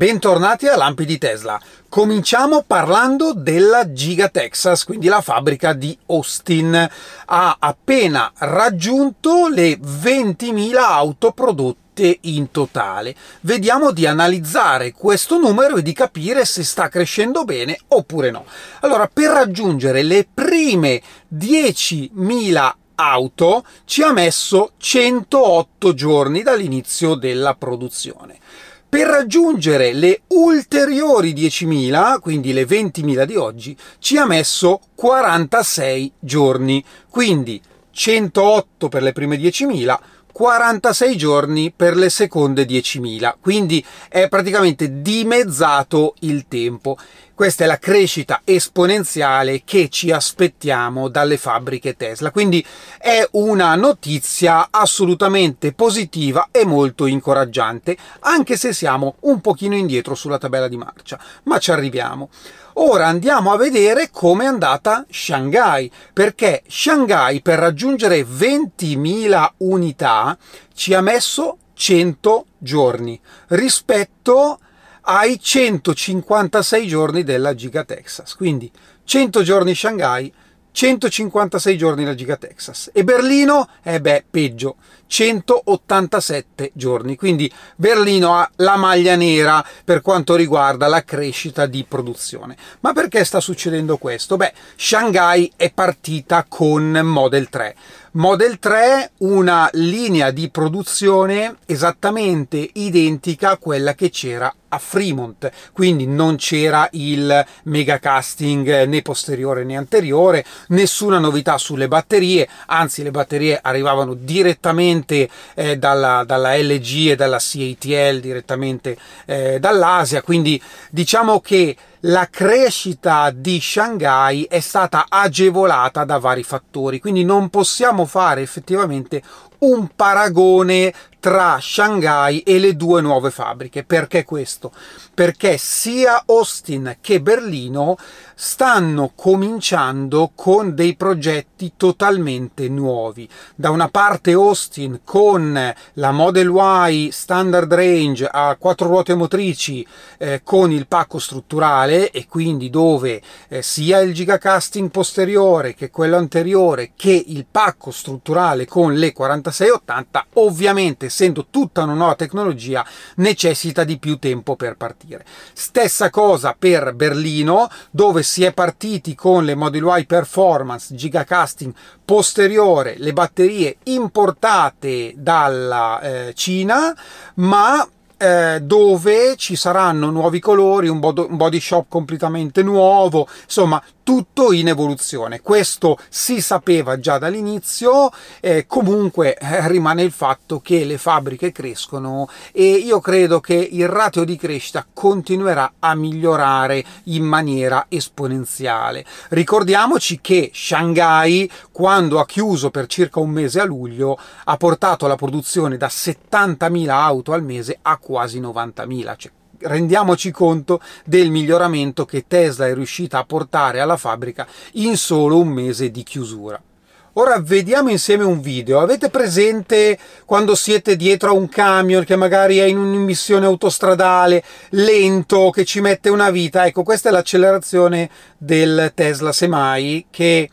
Bentornati a Lampi di Tesla. Cominciamo parlando della Giga Texas, quindi la fabbrica di Austin. Ha appena raggiunto le 20.000 auto prodotte in totale. Vediamo di analizzare questo numero e di capire se sta crescendo bene oppure no. Allora, per raggiungere le prime 10.000 auto ci ha messo 108 giorni dall'inizio della produzione. Per raggiungere le ulteriori 10.000, quindi le 20.000 di oggi, ci ha messo 46 giorni. Quindi 108 per le prime 10.000, 46 giorni per le seconde 10.000, quindi è praticamente dimezzato il tempo. Questa è la crescita esponenziale che ci aspettiamo dalle fabbriche Tesla, quindi è una notizia assolutamente positiva e molto incoraggiante, anche se siamo un pochino indietro sulla tabella di marcia, ma ci arriviamo. Ora andiamo a vedere come è andata Shanghai, perché Shanghai per raggiungere 20.000 unità ci ha messo 100 giorni rispetto ai 156 giorni della Giga Texas. Quindi 100 giorni Shanghai, 156 giorni la Giga Texas. E Berlino? Eh beh, peggio, 187 giorni. Quindi Berlino ha la maglia nera per quanto riguarda la crescita di produzione. Ma perché sta succedendo questo? Beh, Shanghai è partita con Model 3. Model 3 una linea di produzione esattamente identica a quella che c'era a Fremont, quindi non c'era il mega casting né posteriore né anteriore, nessuna novità sulle batterie, anzi le batterie arrivavano direttamente eh, dalla, dalla, LG e dalla CATL, direttamente eh, dall'Asia, quindi diciamo che la crescita di Shanghai è stata agevolata da vari fattori, quindi non possiamo fare effettivamente un paragone tra Shanghai e le due nuove fabbriche. Perché questo? Perché sia Austin che Berlino stanno cominciando con dei progetti totalmente nuovi. Da una parte Austin con la Model Y Standard Range a quattro ruote motrici eh, con il pacco strutturale e quindi dove eh, sia il gigacasting posteriore che quello anteriore che il pacco strutturale con le 4680 ovviamente essendo tutta una nuova tecnologia necessita di più tempo per partire. Stessa cosa per Berlino dove si è partiti con le Model Y Performance Gigacasting posteriore, le batterie importate dalla eh, Cina, ma eh, dove ci saranno nuovi colori, un, body shop completamente nuovo, insomma tutto in evoluzione. Questo si sapeva già dall'inizio, eh, comunque rimane il fatto che le fabbriche crescono e io credo che il ratio di crescita continuerà a migliorare in maniera esponenziale. Ricordiamoci che Shanghai, quando ha chiuso per circa un mese a luglio, ha portato la produzione da 70.000 auto al mese a quasi 90.000, cioè rendiamoci conto del miglioramento che Tesla è riuscita a portare alla fabbrica in solo un mese di chiusura. Ora vediamo insieme un video. Avete presente quando siete dietro a un camion che magari è in un'immissione autostradale lento che ci mette una vita? Ecco, questa è l'accelerazione del Tesla Semi che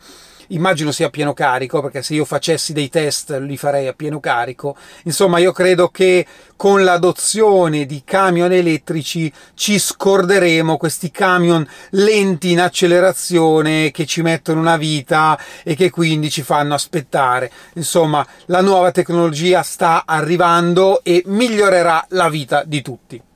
immagino sia a pieno carico, perché se io facessi dei test li farei a pieno carico. Insomma, io credo che con l'adozione di camion elettrici ci scorderemo questi camion lenti in accelerazione che ci mettono una vita e che quindi ci fanno aspettare. Insomma, la nuova tecnologia sta arrivando e migliorerà la vita di tutti.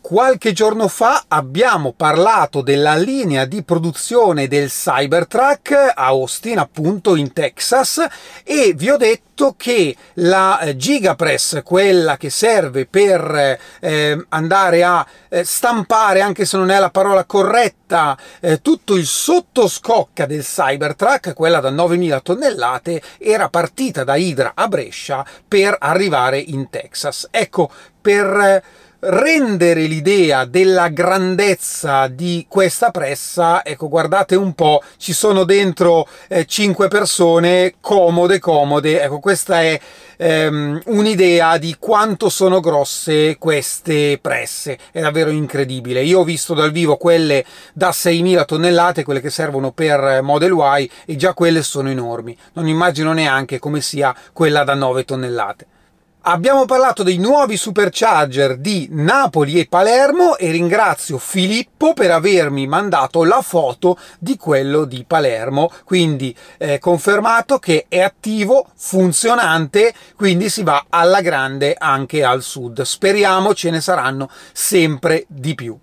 Qualche giorno fa abbiamo parlato della linea di produzione del Cybertruck a Austin, appunto in Texas, e vi ho detto che la eh, Gigapress, quella che serve per eh, andare a eh, stampare, anche se non è la parola corretta, eh, tutto il sottoscocca del Cybertruck, quella da 9000 tonnellate, era partita da Hydra a Brescia per arrivare in Texas. Ecco, per rendere l'idea della grandezza di questa pressa, ecco, guardate un po', ci sono dentro eh, 5 persone comode, comode, ecco, questa è ehm, un'idea di quanto sono grosse queste presse, è davvero incredibile. Io ho visto dal vivo quelle da 6.000 tonnellate, quelle che servono per Model Y, e già quelle sono enormi. Non immagino neanche come sia quella da 9 tonnellate. Abbiamo parlato dei nuovi supercharger di Napoli e Palermo e ringrazio Filippo per avermi mandato la foto di quello di Palermo, quindi eh, confermato che è attivo, funzionante, quindi si va alla grande anche al sud. Speriamo ce ne saranno sempre di più.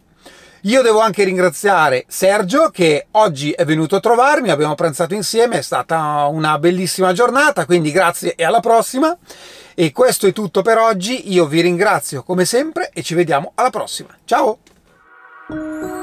Io devo anche ringraziare Sergio che oggi è venuto a trovarmi, abbiamo pranzato insieme, è stata una bellissima giornata, quindi grazie e alla prossima. E questo è tutto per oggi, io vi ringrazio come sempre e ci vediamo alla prossima. Ciao!